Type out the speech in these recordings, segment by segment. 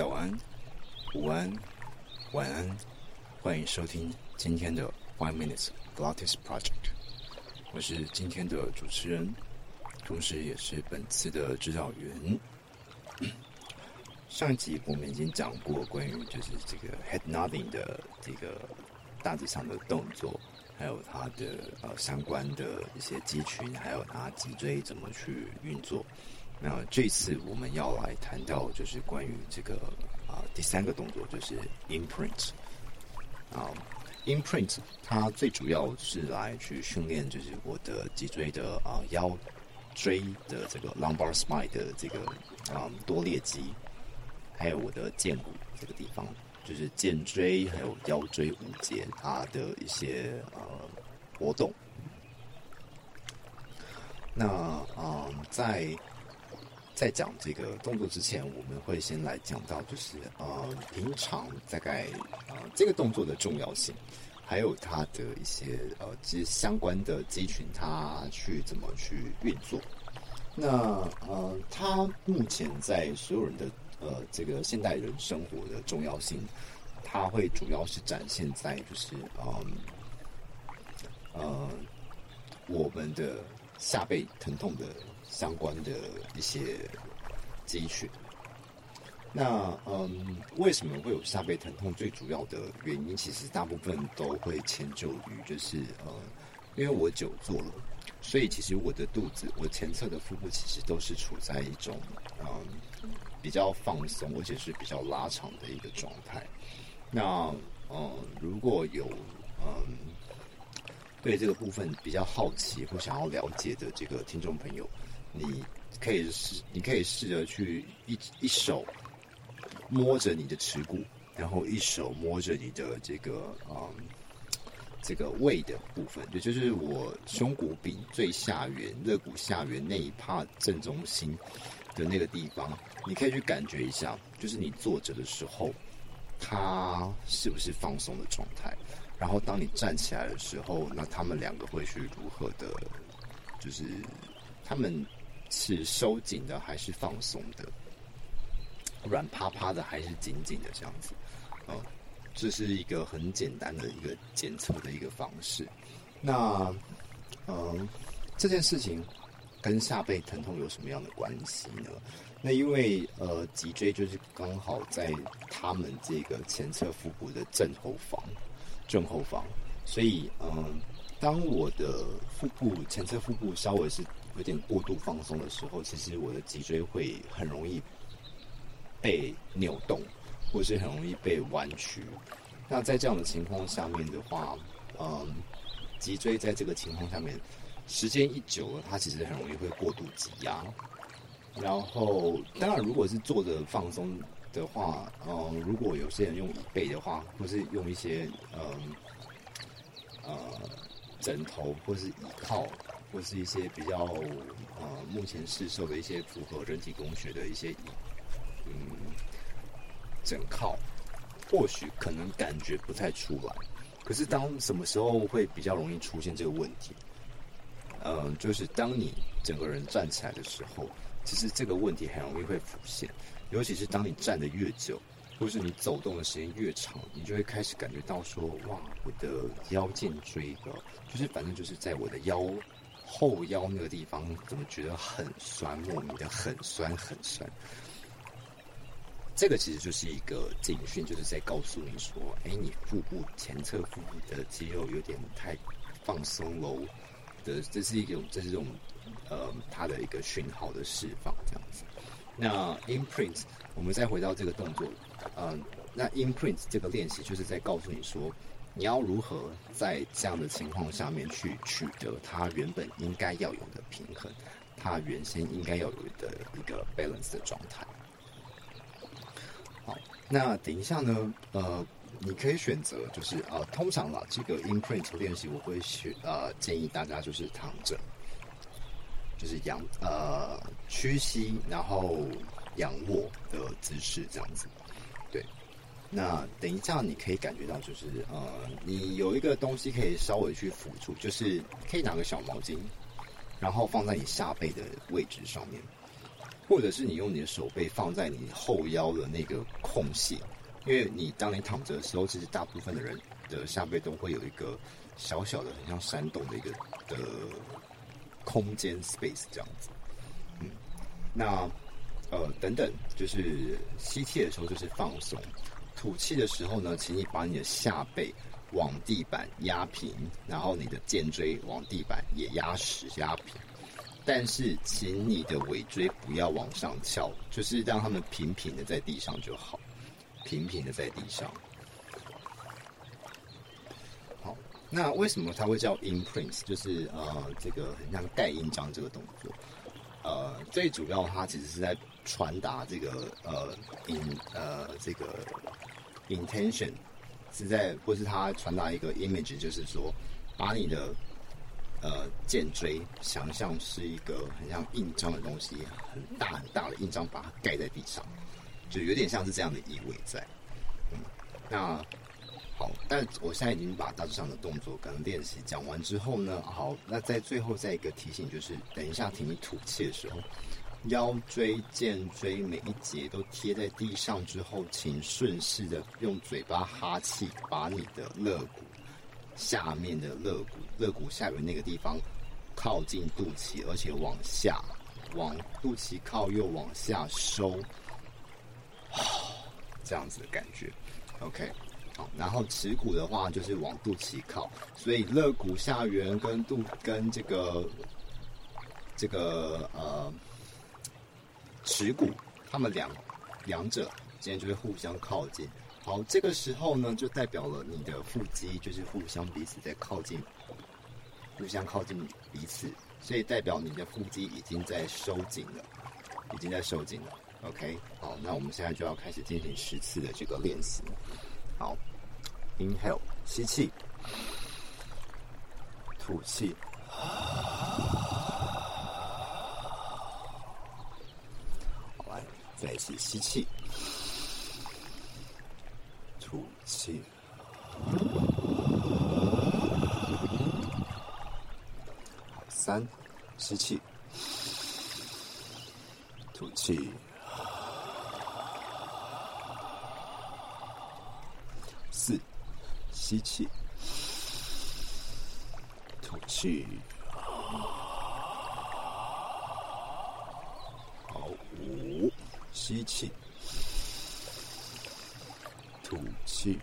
早安、午安、晚安，欢迎收听今天的 Five Minutes Glottis Project。我是今天的主持人，同时也是本次的指导员。上一集我们已经讲过关于就是这个 head nodding 的这个大致上的动作，还有它的呃相关的一些肌群，还有它脊椎怎么去运作。那这次我们要来谈到就是关于这个啊第三个动作，就是 imprint 啊 imprint 它最主要是来去训练就是我的脊椎的啊腰椎的这个 lumbar spine 的这个啊多裂肌，还有我的剑骨这个地方，就是肩椎还有腰椎五节它的一些呃活动。那啊在在讲这个动作之前，我们会先来讲到，就是呃，平常大概呃这个动作的重要性，还有它的一些呃，其实相关的肌群它去怎么去运作。那呃，它目前在所有人的呃这个现代人生活的重要性，它会主要是展现在就是嗯呃我们的下背疼痛的。相关的一些肌群，那嗯，为什么会有下背疼痛？最主要的原因，其实大部分都会迁就于就是呃，因为我久坐了，所以其实我的肚子，我前侧的腹部其实都是处在一种嗯比较放松，而且是比较拉长的一个状态。那嗯，如果有对这个部分比较好奇或想要了解的这个听众朋友。你可以试，你可以试着去一一手摸着你的耻骨，然后一手摸着你的这个啊这个胃的部分，也就是我胸骨柄最下缘、肋骨下缘那一帕正中心的那个地方，你可以去感觉一下，就是你坐着的时候，它是不是放松的状态？然后当你站起来的时候，那他们两个会是如何的？就是他们。是收紧的还是放松的？软趴趴的还是紧紧的？这样子，哦，这是一个很简单的一个检测的一个方式。那，嗯，这件事情跟下背疼痛有什么样的关系呢？那因为呃，脊椎就是刚好在他们这个前侧腹部的正后方，正后方，所以嗯，当我的腹部前侧腹部稍微是。有点过度放松的时候，其实我的脊椎会很容易被扭动，或是很容易被弯曲。那在这样的情况下面的话，嗯，脊椎在这个情况下面，时间一久了，它其实很容易会过度挤压。然后，当然，如果是坐着放松的话，嗯，如果有些人用椅背的话，或是用一些嗯呃枕头或是椅靠。或是一些比较呃目前市售的一些符合人体工学的一些椅嗯枕靠，或许可能感觉不太出来。可是当什么时候会比较容易出现这个问题？嗯，就是当你整个人站起来的时候，其实这个问题很容易会浮现。尤其是当你站的越久，或是你走动的时间越长，你就会开始感觉到说：哇，我的腰肩椎的，就是反正就是在我的腰。后腰那个地方怎么觉得很酸，莫名的很酸很酸。这个其实就是一个警讯，就是在告诉你说：“哎，你腹部前侧腹部的肌肉有点太放松喽。”的，这是一种，这是一种呃，它的一个讯号的释放，这样子。那 imprint，我们再回到这个动作，嗯，那 imprint 这个练习就是在告诉你说。你要如何在这样的情况下面去取得它原本应该要有的平衡，它原先应该要有的一个 balance 的状态？好，那等一下呢？呃，你可以选择就是呃，通常啦，这个 imprint 练习我会选呃，建议大家就是躺着，就是仰呃屈膝，然后仰卧的姿势这样子。对那等一下，你可以感觉到，就是呃，你有一个东西可以稍微去辅助，就是可以拿个小毛巾，然后放在你下背的位置上面。或者是你用你的手背放在你后腰的那个空隙，因为你当你躺着的时候，其实大部分的人的下背都会有一个小小的、很像山洞的一个的空间 space 这样子。嗯，那呃等等，就是吸气的时候就是放松，吐气的时候呢，请你把你的下背往地板压平，然后你的肩椎往地板也压实压平。但是，请你的尾椎不要往上翘，就是让他们平平的在地上就好，平平的在地上。好，那为什么它会叫 imprints？就是呃，这个很像盖印章这个动作。呃，最主要它其实是在传达这个呃 in 呃这个 intention，是在或是它传达一个 image，就是说把你的。呃，剑锥想象是一个很像印章的东西，很大很大的印章，把它盖在地上，就有点像是这样的意味在。嗯，那好，但我现在已经把大致上的动作跟练习讲完之后呢，好，那在最后再一个提醒就是，等一下听你吐气的时候，腰椎、肩椎每一节都贴在地上之后，请顺势的用嘴巴哈气，把你的肋骨。下面的肋骨，肋骨下缘那个地方，靠近肚脐，而且往下，往肚脐靠，右往下收，这样子的感觉。OK，然后耻骨的话就是往肚脐靠，所以肋骨下缘跟肚跟这个这个呃耻骨，他们两两者之间就会互相靠近。好，这个时候呢，就代表了你的腹肌就是互相彼此在靠近，互相靠近彼此，所以代表你的腹肌已经在收紧了，已经在收紧了。OK，好，那我们现在就要开始进行十次的这个练习。好，Inhale，吸气，吐气，好，来，再次吸气。吐气，三，吸气，吐气，四，吸气，吐气，好，五，吸气。吐气。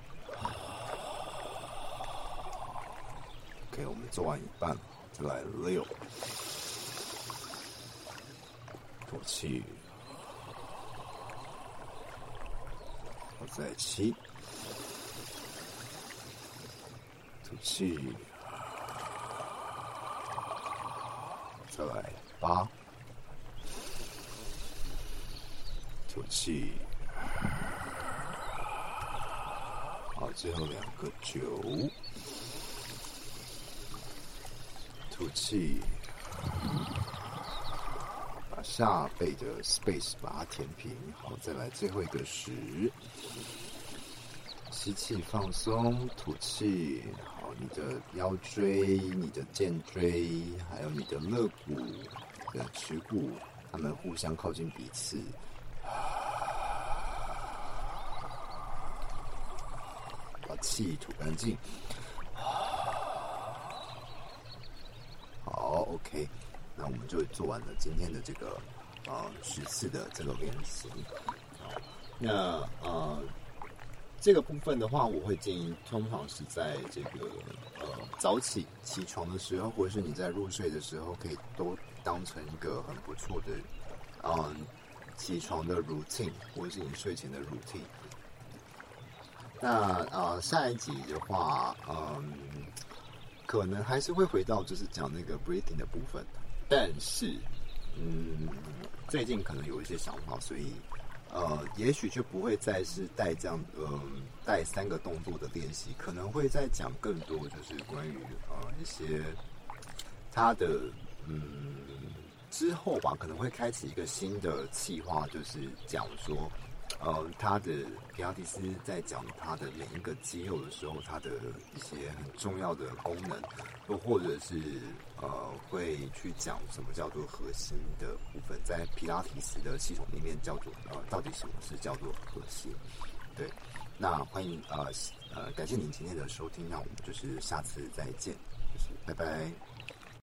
OK，我们做完一半，再来六。吐气。好，再七。吐气。再来八。吐气。好，最后两个九，吐气，把下背的 space 把它填平。好，再来最后一个十，吸气放松，吐气。你的腰椎、你的肩椎，还有你的肋骨的耻骨，它们互相靠近彼此。把气吐干净，好，OK，那我们就做完了今天的这个呃十次的这个练习。那呃这个部分的话，我会建议通常是在这个呃早起起床的时候，或者是你在入睡的时候，可以都当成一个很不错的嗯起床的 routine，或者是你睡前的 routine。那呃，下一集的话，嗯，可能还是会回到就是讲那个 breathing 的部分，但是，嗯，最近可能有一些想法，所以呃，也许就不会再是带这样呃带三个动作的练习，可能会再讲更多就是关于呃一些他的嗯之后吧，可能会开启一个新的计划，就是讲说呃，他的皮拉提斯在讲他的每一个肌肉的时候，他的一些很重要的功能，又或者是呃，会去讲什么叫做核心的部分，在皮拉提斯的系统里面叫做呃，到底什么是叫做核心？对，那欢迎呃呃，感谢您今天的收听，那我们就是下次再见，就是拜拜。